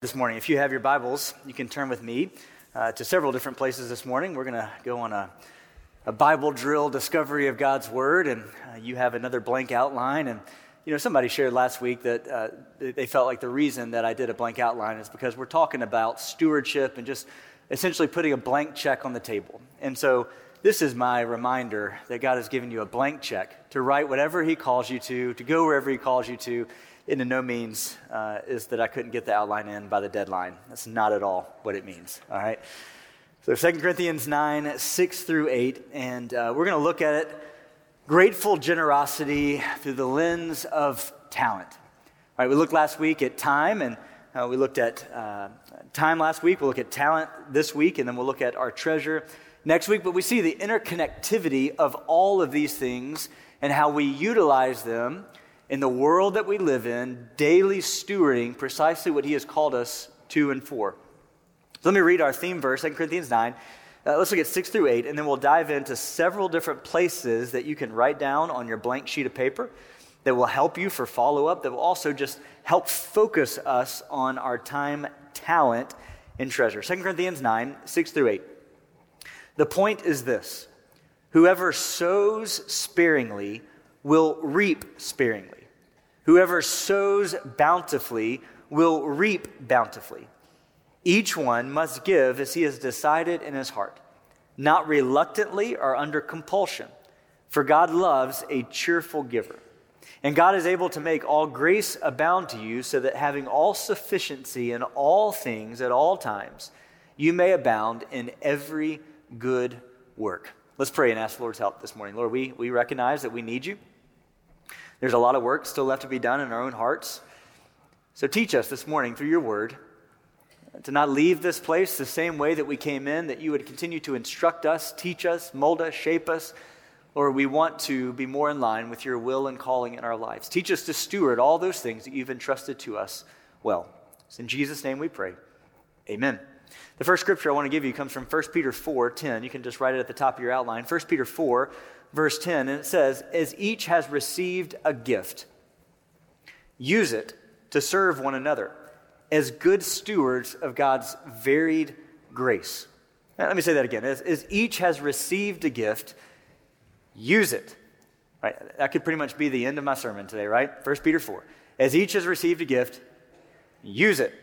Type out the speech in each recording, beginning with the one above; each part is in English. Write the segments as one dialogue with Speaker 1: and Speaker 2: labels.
Speaker 1: this morning. If you have your Bibles, you can turn with me uh, to several different places this morning. We're going to go on a, a, Bible drill discovery of God's Word, and uh, you have another blank outline. And, you know, somebody shared last week that uh, they felt like the reason that I did a blank outline is because we're talking about stewardship and just essentially putting a blank check on the table. And so, this is my reminder that God has given you a blank check to write whatever He calls you to, to go wherever He calls you to in no means uh, is that I couldn't get the outline in by the deadline. That's not at all what it means, all right? So 2 Corinthians 9, 6 through 8, and uh, we're going to look at it grateful generosity through the lens of talent. All right, we looked last week at time, and uh, we looked at uh, time last week. We'll look at talent this week, and then we'll look at our treasure next week. But we see the interconnectivity of all of these things and how we utilize them in the world that we live in, daily stewarding precisely what he has called us to and for. So let me read our theme verse, 2 Corinthians 9. Uh, let's look at 6 through 8, and then we'll dive into several different places that you can write down on your blank sheet of paper that will help you for follow up, that will also just help focus us on our time, talent, and treasure. 2 Corinthians 9, 6 through 8. The point is this whoever sows sparingly will reap sparingly. Whoever sows bountifully will reap bountifully. Each one must give as he has decided in his heart, not reluctantly or under compulsion, for God loves a cheerful giver. And God is able to make all grace abound to you, so that having all sufficiency in all things at all times, you may abound in every good work. Let's pray and ask the Lord's help this morning. Lord, we, we recognize that we need you. There's a lot of work still left to be done in our own hearts. So teach us this morning through your word to not leave this place the same way that we came in, that you would continue to instruct us, teach us, mold us, shape us. or we want to be more in line with your will and calling in our lives. Teach us to steward all those things that you've entrusted to us well. It's in Jesus' name we pray. Amen. The first scripture I want to give you comes from 1 Peter 4 10. You can just write it at the top of your outline. 1 Peter 4 verse 10, and it says, As each has received a gift, use it to serve one another as good stewards of God's varied grace. Now, let me say that again. As, as each has received a gift, use it. Right? That could pretty much be the end of my sermon today, right? 1 Peter 4. As each has received a gift, use it.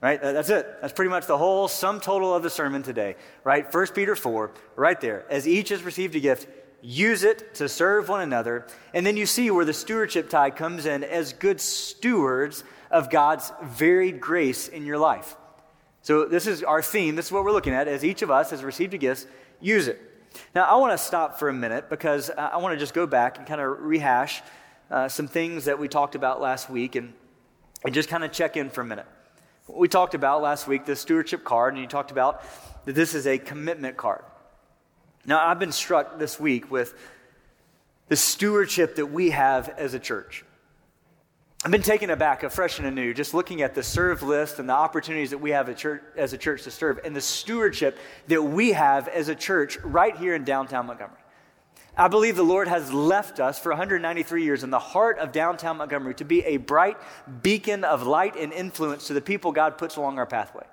Speaker 1: Right? That's it. That's pretty much the whole sum total of the sermon today. Right? 1 Peter 4, right there. As each has received a gift, use it to serve one another. And then you see where the stewardship tie comes in as good stewards of God's varied grace in your life. So, this is our theme. This is what we're looking at. As each of us has received a gift, use it. Now, I want to stop for a minute because I want to just go back and kind of rehash uh, some things that we talked about last week and, and just kind of check in for a minute. We talked about last week the stewardship card, and you talked about that this is a commitment card. Now, I've been struck this week with the stewardship that we have as a church. I've been taken aback, afresh and anew, just looking at the serve list and the opportunities that we have as a church to serve, and the stewardship that we have as a church right here in downtown Montgomery. I believe the Lord has left us for 193 years in the heart of downtown Montgomery to be a bright beacon of light and influence to the people God puts along our pathway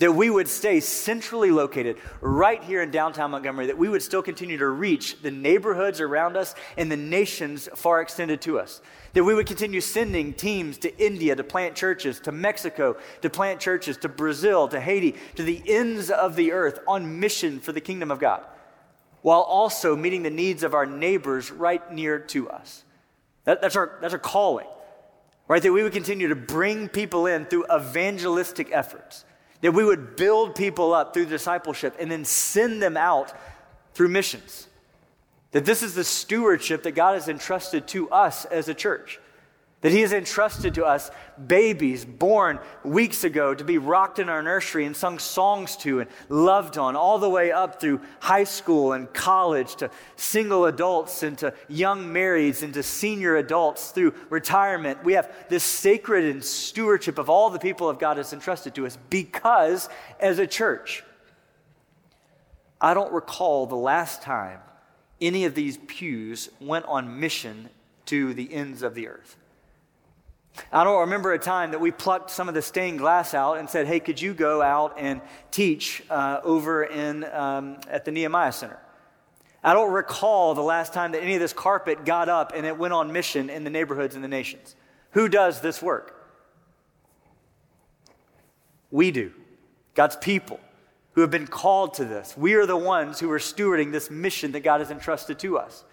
Speaker 1: that we would stay centrally located right here in downtown Montgomery, that we would still continue to reach the neighborhoods around us and the nations far extended to us. That we would continue sending teams to India to plant churches, to Mexico to plant churches, to Brazil, to Haiti, to the ends of the earth on mission for the kingdom of God, while also meeting the needs of our neighbors right near to us. That, that's, our, that's our calling, right? That we would continue to bring people in through evangelistic efforts that we would build people up through discipleship and then send them out through missions. That this is the stewardship that God has entrusted to us as a church. That He has entrusted to us babies born weeks ago to be rocked in our nursery and sung songs to and loved on, all the way up through high school and college to single adults and to young marrieds and to senior adults through retirement. We have this sacred and stewardship of all the people of God has entrusted to us because, as a church, I don't recall the last time any of these pews went on mission to the ends of the earth. I don't remember a time that we plucked some of the stained glass out and said, hey, could you go out and teach uh, over in, um, at the Nehemiah Center? I don't recall the last time that any of this carpet got up and it went on mission in the neighborhoods and the nations. Who does this work? We do. God's people who have been called to this. We are the ones who are stewarding this mission that God has entrusted to us.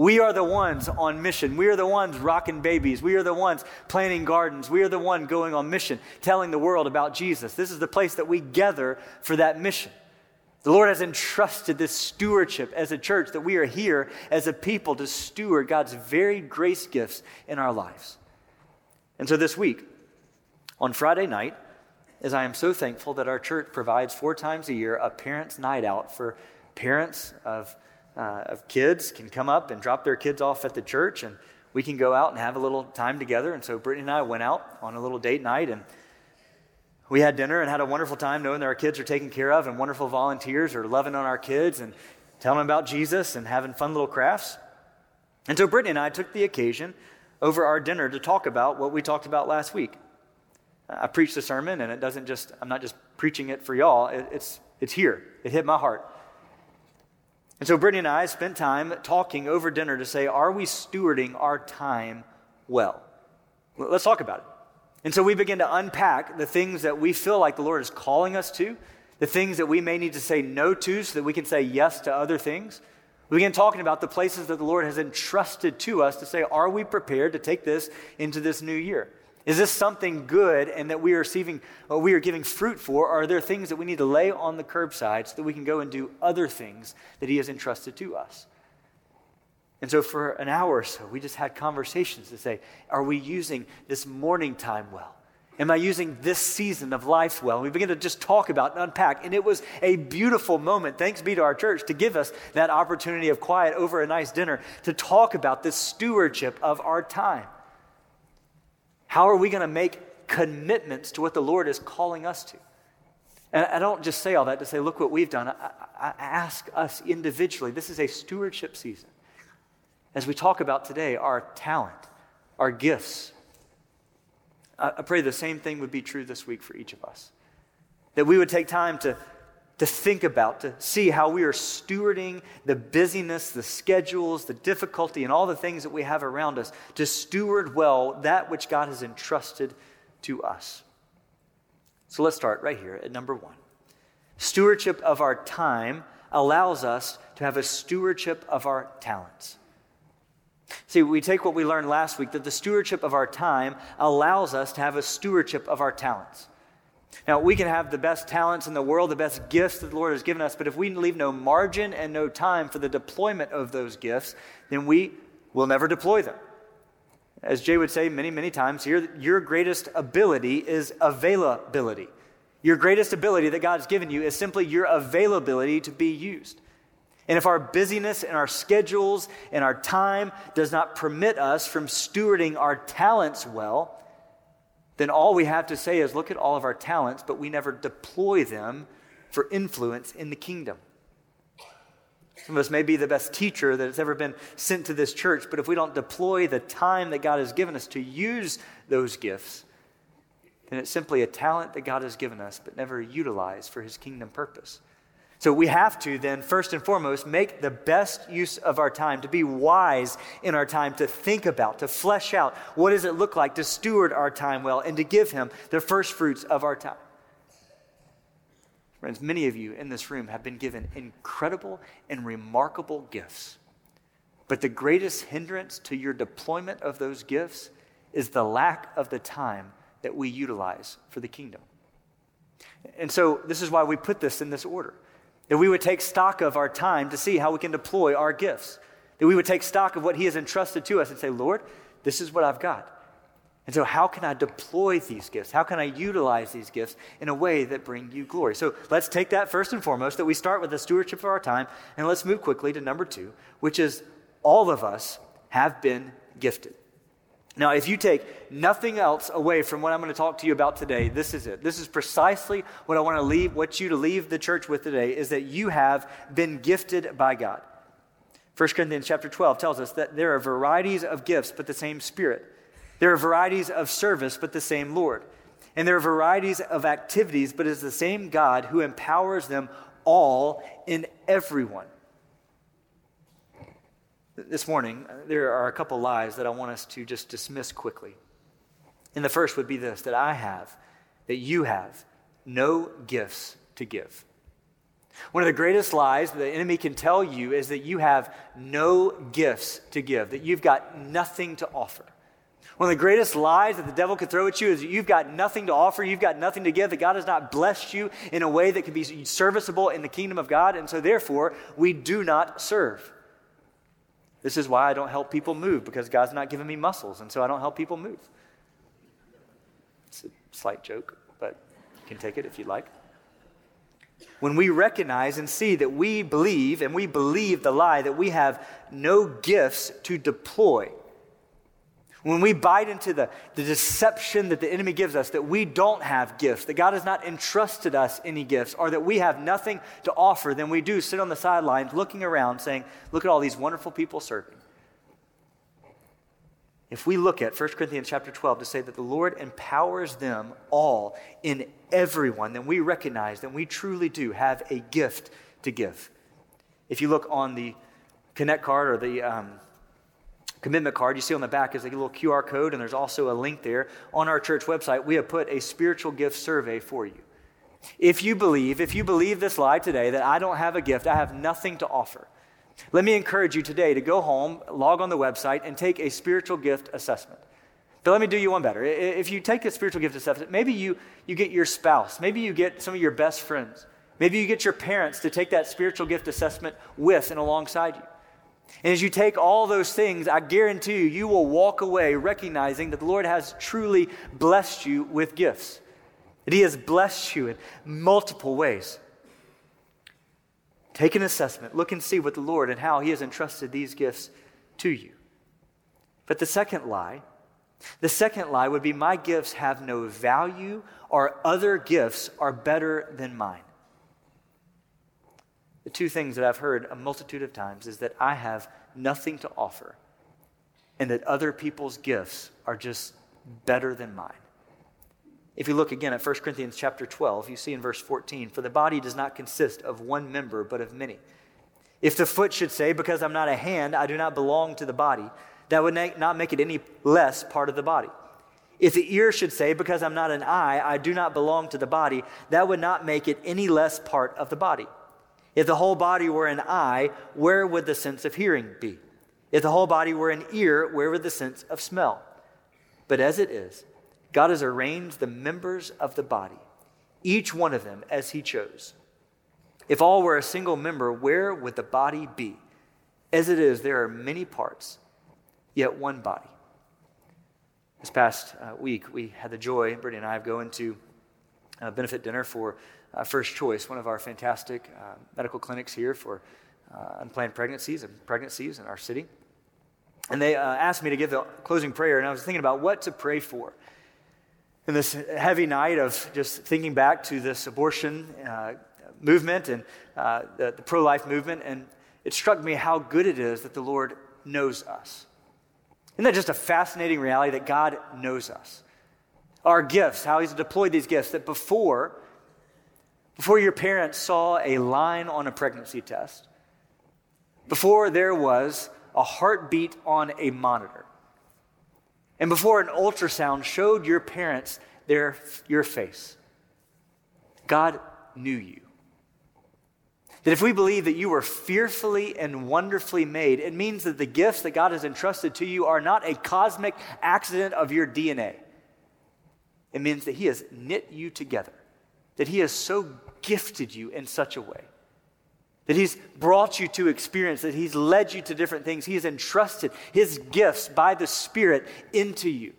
Speaker 1: We are the ones on mission. We are the ones rocking babies. We are the ones planting gardens. We are the one going on mission, telling the world about Jesus. This is the place that we gather for that mission. The Lord has entrusted this stewardship as a church that we are here as a people to steward God's very grace gifts in our lives. And so this week, on Friday night, as I am so thankful that our church provides four times a year a parents' night out for parents of, uh, of kids can come up and drop their kids off at the church, and we can go out and have a little time together. And so Brittany and I went out on a little date night and we had dinner and had a wonderful time knowing that our kids are taken care of and wonderful volunteers are loving on our kids and telling them about Jesus and having fun little crafts. And so Brittany and I took the occasion over our dinner to talk about what we talked about last week. I preached the sermon, and it doesn't just, I'm not just preaching it for y'all, it, it's, it's here. It hit my heart. And so Brittany and I spent time talking over dinner to say, are we stewarding our time well? Let's talk about it. And so we begin to unpack the things that we feel like the Lord is calling us to, the things that we may need to say no to so that we can say yes to other things. We begin talking about the places that the Lord has entrusted to us to say, are we prepared to take this into this new year? Is this something good and that we are receiving, or we are giving fruit for? Or are there things that we need to lay on the curbside so that we can go and do other things that He has entrusted to us? And so for an hour or so, we just had conversations to say, are we using this morning time well? Am I using this season of life well? And we begin to just talk about and unpack. And it was a beautiful moment, thanks be to our church, to give us that opportunity of quiet over a nice dinner to talk about this stewardship of our time. How are we going to make commitments to what the Lord is calling us to? And I don't just say all that to say, look what we've done. I, I ask us individually, this is a stewardship season as we talk about today, our talent, our gifts. I pray the same thing would be true this week for each of us. That we would take time to, to think about, to see how we are stewarding the busyness, the schedules, the difficulty, and all the things that we have around us to steward well that which God has entrusted to us. So let's start right here at number one. Stewardship of our time allows us to have a stewardship of our talents. See, we take what we learned last week that the stewardship of our time allows us to have a stewardship of our talents. Now, we can have the best talents in the world, the best gifts that the Lord has given us, but if we leave no margin and no time for the deployment of those gifts, then we will never deploy them. As Jay would say many, many times here, your greatest ability is availability. Your greatest ability that God's given you is simply your availability to be used. And if our busyness and our schedules and our time does not permit us from stewarding our talents well, then all we have to say is look at all of our talents, but we never deploy them for influence in the kingdom. Some of us may be the best teacher that has ever been sent to this church, but if we don't deploy the time that God has given us to use those gifts, then it's simply a talent that God has given us, but never utilized for his kingdom purpose. So we have to then, first and foremost, make the best use of our time, to be wise in our time, to think about, to flesh out what does it look like to steward our time well, and to give Him the first fruits of our time. Friends, many of you in this room have been given incredible and remarkable gifts. But the greatest hindrance to your deployment of those gifts is the lack of the time that we utilize for the kingdom. And so, this is why we put this in this order. That we would take stock of our time to see how we can deploy our gifts. That we would take stock of what He has entrusted to us and say, Lord, this is what I've got. And so, how can I deploy these gifts? How can I utilize these gifts in a way that bring you glory? So, let's take that first and foremost, that we start with the stewardship of our time, and let's move quickly to number two, which is all of us have been gifted. Now, if you take nothing else away from what I'm going to talk to you about today, this is it. This is precisely what I want to leave, what you to leave the church with today is that you have been gifted by God. 1 Corinthians chapter 12 tells us that there are varieties of gifts, but the same Spirit. There are varieties of service, but the same Lord. And there are varieties of activities, but it's the same God who empowers them all in everyone. This morning, uh, there are a couple lies that I want us to just dismiss quickly. And the first would be this that I have, that you have, no gifts to give. One of the greatest lies that the enemy can tell you is that you have no gifts to give, that you've got nothing to offer. One of the greatest lies that the devil could throw at you is that you've got nothing to offer, you've got nothing to give, that God has not blessed you in a way that can be serviceable in the kingdom of God, and so therefore we do not serve. This is why I don't help people move, because God's not giving me muscles, and so I don't help people move. It's a slight joke, but you can take it if you'd like. When we recognize and see that we believe, and we believe the lie that we have no gifts to deploy, when we bite into the, the deception that the enemy gives us, that we don't have gifts, that God has not entrusted us any gifts, or that we have nothing to offer, then we do sit on the sidelines looking around saying, Look at all these wonderful people serving. If we look at 1 Corinthians chapter 12 to say that the Lord empowers them all in everyone, then we recognize that we truly do have a gift to give. If you look on the Connect card or the um, commitment card you see on the back is a little QR code, and there's also a link there. On our church website, we have put a spiritual gift survey for you. If you believe, if you believe this lie today that I don't have a gift, I have nothing to offer, let me encourage you today to go home, log on the website, and take a spiritual gift assessment. But let me do you one better. If you take a spiritual gift assessment, maybe you, you get your spouse, maybe you get some of your best friends, maybe you get your parents to take that spiritual gift assessment with and alongside you. And as you take all those things, I guarantee you, you will walk away recognizing that the Lord has truly blessed you with gifts, that He has blessed you in multiple ways. Take an assessment, look and see what the Lord and how He has entrusted these gifts to you. But the second lie, the second lie would be my gifts have no value or other gifts are better than mine. The two things that I've heard a multitude of times is that I have nothing to offer and that other people's gifts are just better than mine. If you look again at 1 Corinthians chapter 12, you see in verse 14, for the body does not consist of one member, but of many. If the foot should say, because I'm not a hand, I do not belong to the body, that would not make it any less part of the body. If the ear should say, because I'm not an eye, I do not belong to the body, that would not make it any less part of the body. If the whole body were an eye, where would the sense of hearing be? If the whole body were an ear, where would the sense of smell? But as it is, God has arranged the members of the body, each one of them as He chose. If all were a single member, where would the body be? As it is, there are many parts, yet one body. This past uh, week, we had the joy, Brittany and I, of going to a benefit dinner for uh, First Choice, one of our fantastic uh, medical clinics here for uh, unplanned pregnancies and pregnancies in our city. And they uh, asked me to give the closing prayer, and I was thinking about what to pray for. In this heavy night of just thinking back to this abortion uh, movement and the, the pro life movement, and it struck me how good it is that the Lord knows us. Isn't that just a fascinating reality that God knows us? Our gifts, how He's deployed these gifts, that before before your parents saw a line on a pregnancy test, before there was a heartbeat on a monitor, and before an ultrasound showed your parents their, your face, God knew you. That if we believe that you were fearfully and wonderfully made, it means that the gifts that God has entrusted to you are not a cosmic accident of your DNA. It means that He has knit you together, that He has so gifted you in such a way. That He's brought you to experience, that He's led you to different things. He has entrusted His gifts by the Spirit into you.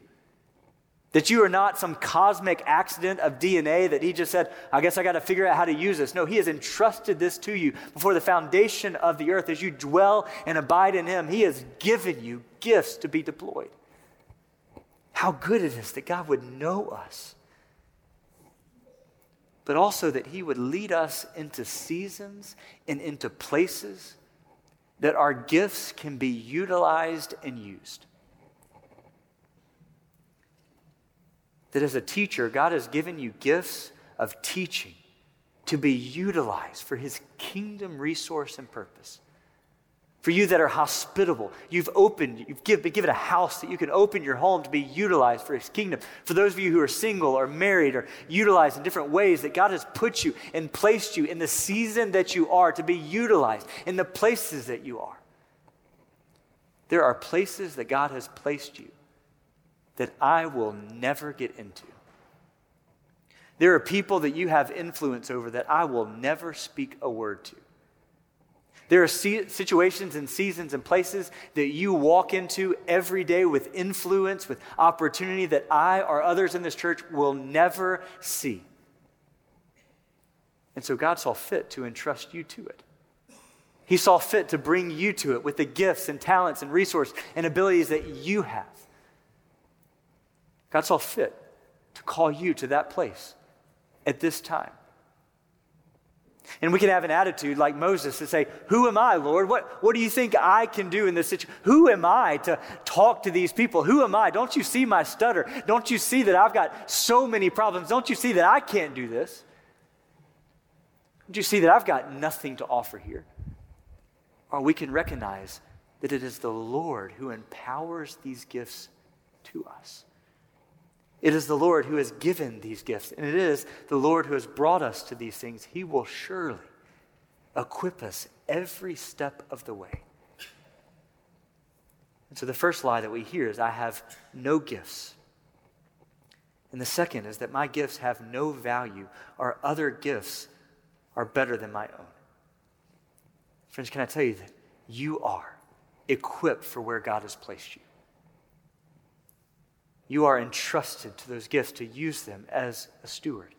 Speaker 1: That you are not some cosmic accident of DNA that He just said, I guess I got to figure out how to use this. No, He has entrusted this to you before the foundation of the earth. As you dwell and abide in Him, He has given you gifts to be deployed. How good it is that God would know us but also that He would lead us into seasons and into places that our gifts can be utilized and used. that as a teacher, God has given you gifts of teaching to be utilized for his kingdom resource and purpose. For you that are hospitable, you've opened, you've give, been given a house that you can open your home to be utilized for his kingdom. For those of you who are single or married or utilized in different ways, that God has put you and placed you in the season that you are to be utilized in the places that you are. There are places that God has placed you that I will never get into. There are people that you have influence over that I will never speak a word to. There are situations and seasons and places that you walk into every day with influence, with opportunity that I or others in this church will never see. And so God saw fit to entrust you to it. He saw fit to bring you to it with the gifts and talents and resources and abilities that you have. God saw fit to call you to that place at this time. And we can have an attitude like Moses to say, Who am I, Lord? What, what do you think I can do in this situation? Who am I to talk to these people? Who am I? Don't you see my stutter? Don't you see that I've got so many problems? Don't you see that I can't do this? Don't you see that I've got nothing to offer here? Or we can recognize that it is the Lord who empowers these gifts to us. It is the Lord who has given these gifts, and it is the Lord who has brought us to these things. He will surely equip us every step of the way. And so the first lie that we hear is, I have no gifts. And the second is that my gifts have no value, or other gifts are better than my own. Friends, can I tell you that you are equipped for where God has placed you? You are entrusted to those gifts to use them as a steward.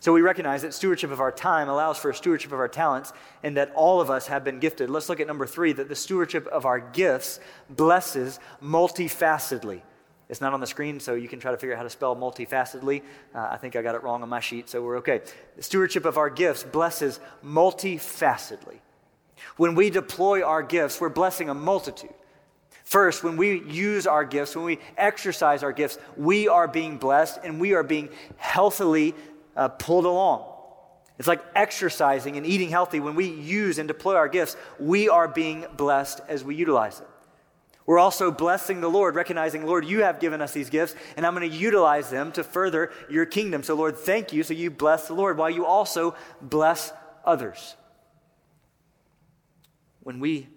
Speaker 1: So we recognize that stewardship of our time allows for a stewardship of our talents and that all of us have been gifted. Let's look at number three that the stewardship of our gifts blesses multifacetedly. It's not on the screen, so you can try to figure out how to spell multifacetedly. Uh, I think I got it wrong on my sheet, so we're okay. The stewardship of our gifts blesses multifacetedly. When we deploy our gifts, we're blessing a multitude. First, when we use our gifts, when we exercise our gifts, we are being blessed and we are being healthily uh, pulled along. It's like exercising and eating healthy. When we use and deploy our gifts, we are being blessed as we utilize it. We're also blessing the Lord, recognizing, Lord, you have given us these gifts, and I'm going to utilize them to further your kingdom. So, Lord, thank you. So, you bless the Lord while you also bless others. When we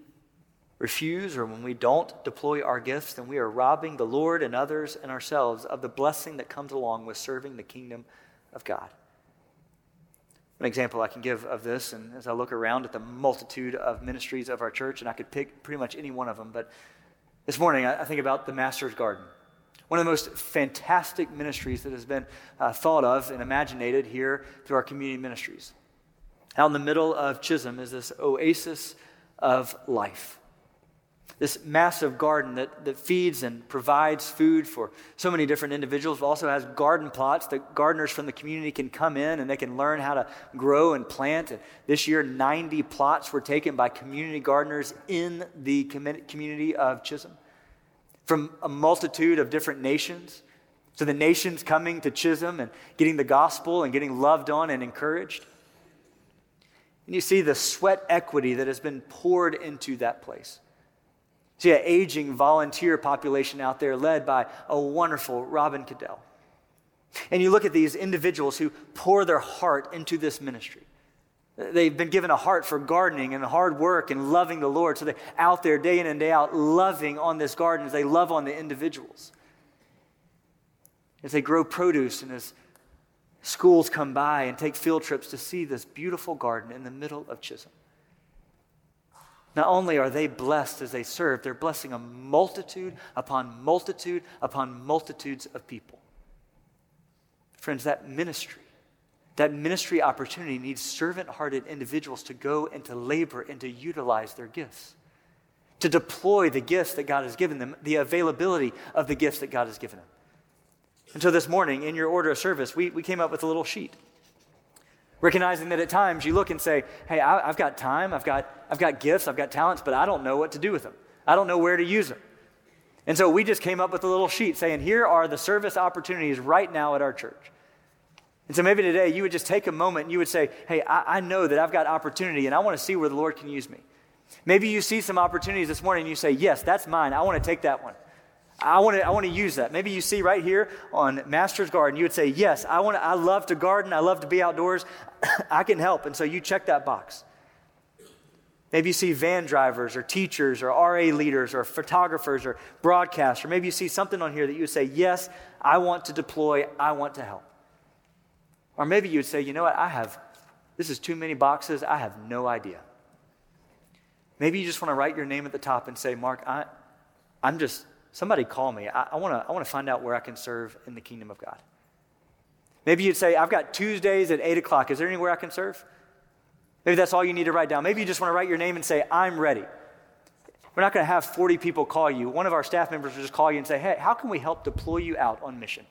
Speaker 1: refuse or when we don't deploy our gifts, then we are robbing the Lord and others and ourselves of the blessing that comes along with serving the kingdom of God. An example I can give of this, and as I look around at the multitude of ministries of our church, and I could pick pretty much any one of them, but this morning I think about the Master's Garden. One of the most fantastic ministries that has been uh, thought of and imaginated here through our community ministries. Out in the middle of Chisholm is this oasis of life this massive garden that, that feeds and provides food for so many different individuals. It also has garden plots that gardeners from the community can come in and they can learn how to grow and plant. And this year, 90 plots were taken by community gardeners in the community of Chisholm from a multitude of different nations. So the nations coming to Chisholm and getting the gospel and getting loved on and encouraged. And you see the sweat equity that has been poured into that place. See an aging volunteer population out there led by a wonderful Robin Cadell. And you look at these individuals who pour their heart into this ministry. They've been given a heart for gardening and hard work and loving the Lord. So they're out there day in and day out loving on this garden as they love on the individuals. As they grow produce and as schools come by and take field trips to see this beautiful garden in the middle of Chisholm. Not only are they blessed as they serve, they're blessing a multitude upon multitude upon multitudes of people. Friends, that ministry, that ministry opportunity needs servant hearted individuals to go and to labor and to utilize their gifts, to deploy the gifts that God has given them, the availability of the gifts that God has given them. And so this morning, in your order of service, we, we came up with a little sheet. Recognizing that at times you look and say, hey, I, have got time, I've got, I've got gifts, I've got talents, but I don't know what to do with them. I don't know where to use them. And so we just came up with a little sheet saying, here are the service opportunities right now at our church. And so maybe today you would just take a moment and you would say, hey, I, I know that I've got opportunity and I want to see where the Lord can use me. Maybe you see some opportunities this morning and you say, yes, that's mine. I want to take that one. I want to, I want to use that. Maybe you see right here on Master's Garden, you would say, Yes, I, want to, I love to garden. I love to be outdoors. I can help. And so you check that box. Maybe you see van drivers or teachers or RA leaders or photographers or broadcasters. Or maybe you see something on here that you would say, Yes, I want to deploy. I want to help. Or maybe you would say, You know what? I have, this is too many boxes. I have no idea. Maybe you just want to write your name at the top and say, Mark, I, I'm just somebody call me. I, I want to find out where I can serve in the kingdom of God. Maybe you'd say, I've got Tuesdays at 8 o'clock. Is there anywhere I can serve? Maybe that's all you need to write down. Maybe you just want to write your name and say, I'm ready. We're not going to have 40 people call you. One of our staff members will just call you and say, Hey, how can we help deploy you out on mission?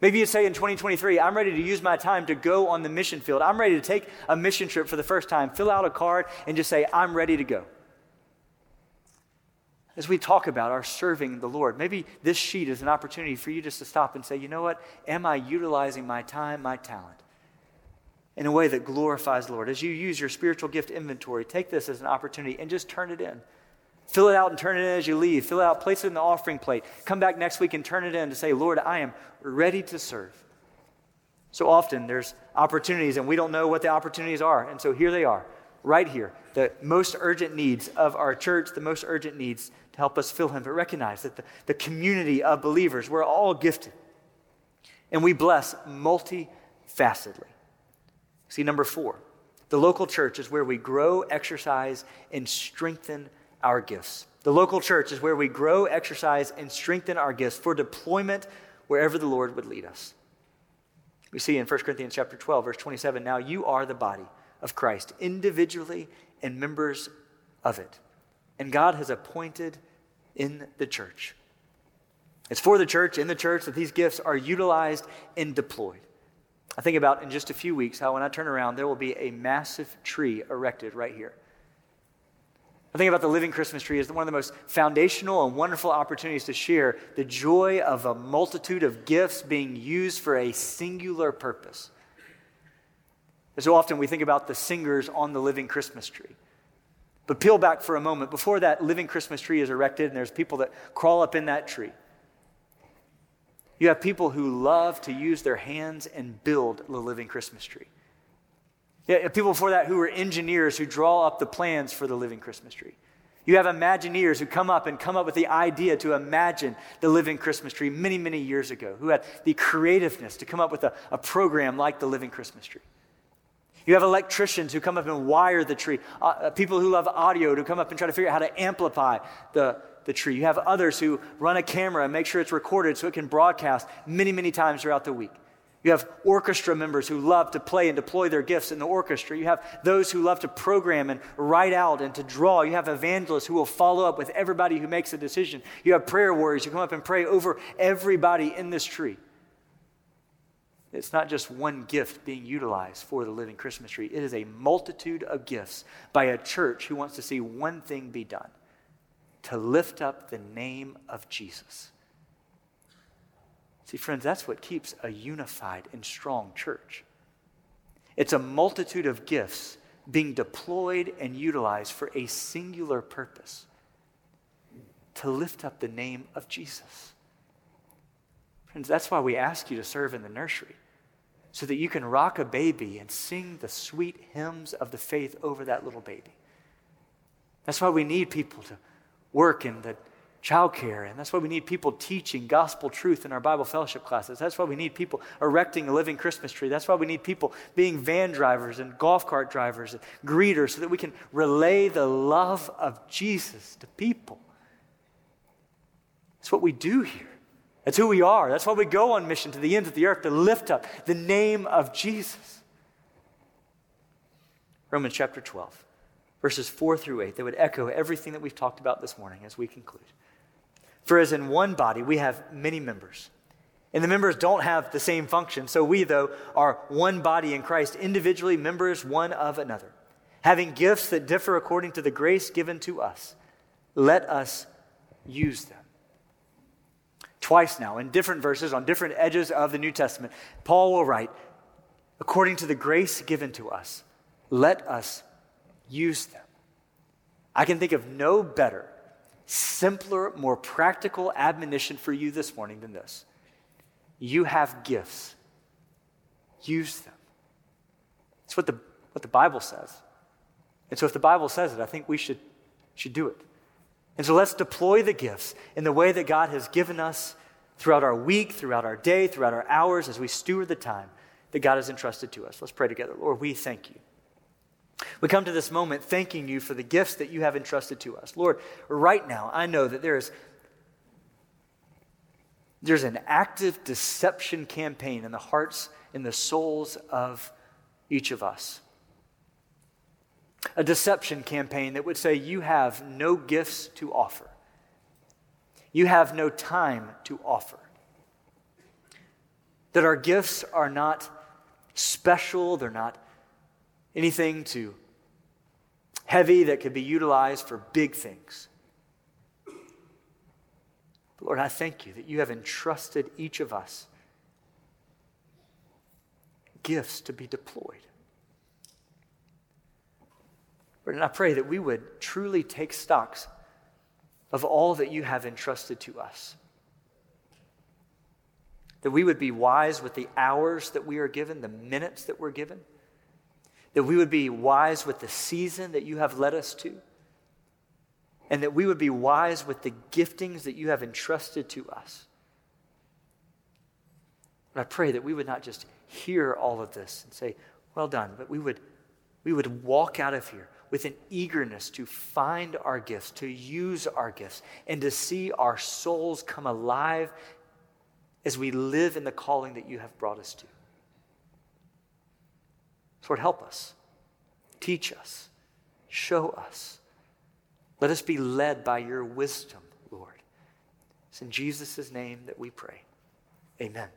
Speaker 1: Maybe you say in 2023, I'm ready to use my time to go on the mission field. I'm ready to take a mission trip for the first time, fill out a card, and just say, I'm ready to go as we talk about our serving the Lord, maybe this sheet is an opportunity for you just to stop and say, you know what? Am I utilizing my time, my talent in a way that glorifies the Lord? As you use your spiritual gift inventory, take this as an opportunity and just turn it in. Fill it out and turn it in as you leave. Fill it out, place it in the offering plate. Come back next week and turn it in to say, Lord, I am ready to serve. So often there's opportunities and we don't know what the opportunities are. And so here they are, right here. The most urgent needs of our church, the most urgent needs to help us fill Him, but recognize that the, the community of believers, we're all gifted. And we bless multifacetedly. See, number four, the local church is where we grow, exercise, and strengthen our gifts. The local church is where we grow, exercise, and strengthen our gifts for deployment wherever the Lord would lead us. We see in 1 Corinthians chapter 12, verse 27, now you are the body of Christ, individually and members of it and God has appointed in the church. It's for the church, in the church, that these gifts are utilized and deployed. I think about in just a few weeks how when I turn around, there will be a massive tree erected right here. I think about the living Christmas tree as one of the most foundational and wonderful opportunities to share the joy of a multitude of gifts being used for a singular purpose. So often we think about the singers on the living Christmas tree. But peel back for a moment. Before that living Christmas tree is erected, and there's people that crawl up in that tree. You have people who love to use their hands and build the living Christmas tree. Yeah, people before that who were engineers who draw up the plans for the living Christmas tree. You have Imagineers who come up and come up with the idea to imagine the living Christmas tree many, many years ago, who had the creativeness to come up with a, a program like the living Christmas tree. You have electricians who come up and wire the tree, uh, uh, people who love audio to come up and try to figure out how to amplify the, the tree. You have others who run a camera and make sure it's recorded so it can broadcast many, many times throughout the week. You have orchestra members who love to play and deploy their gifts in the orchestra. You have those who love to program and write out and to draw. You have evangelists who will follow up with everybody who makes a decision. You have prayer warriors who come up and pray over everybody in this tree. It's not just one gift being utilized for the living Christmas tree, it is a multitude of gifts by a church who wants to see one thing be done to lift up the name of Jesus. See, friends, that's what keeps a unified and strong church. It's a multitude of gifts being deployed and utilized for a singular purpose to lift up the name of Jesus. Friends, that's why we ask you to serve in the nursery so that you can rock a baby and sing the sweet hymns of the faith over that little baby. That's why we need people to work in the childcare, and that's why we need people teaching gospel truth in our Bible fellowship classes. That's why we need people erecting a living Christmas tree. That's why we need people being van drivers and golf cart drivers and greeters so that we can relay the love of Jesus to people. That's what we do here. That's who we are. That's why we go on mission to the ends of the earth to lift up the name of Jesus. Romans chapter 12, verses 4 through 8, they would echo everything that we've talked about this morning as we conclude. For as in one body we have many members, and the members don't have the same function, so we, though, are one body in Christ, individually members one of another, having gifts that differ according to the grace given to us. Let us use them. Twice now, in different verses, on different edges of the New Testament, Paul will write, according to the grace given to us, let us use them. I can think of no better, simpler, more practical admonition for you this morning than this. You have gifts, use them. It's what the, what the Bible says. And so, if the Bible says it, I think we should, should do it. And so, let's deploy the gifts in the way that God has given us throughout our week, throughout our day, throughout our hours as we steward the time that God has entrusted to us. Let's pray together. Lord, we thank you. We come to this moment thanking you for the gifts that you have entrusted to us. Lord, right now, I know that there is there's an active deception campaign in the hearts in the souls of each of us. A deception campaign that would say you have no gifts to offer. You have no time to offer. That our gifts are not special, they're not anything too heavy that could be utilized for big things. But Lord, I thank you that you have entrusted each of us gifts to be deployed. Lord, and I pray that we would truly take stocks of all that you have entrusted to us. That we would be wise with the hours that we are given, the minutes that we're given that we would be wise with the season that you have led us to, and that we would be wise with the giftings that you have entrusted to us. And I pray that we would not just hear all of this and say, well done, but we would, we would walk out of here with an eagerness to find our gifts, to use our gifts, and to see our souls come alive as we live in the calling that you have brought us to. Lord, help us. Teach us. Show us. Let us be led by your wisdom, Lord. It's in Jesus' name that we pray. Amen.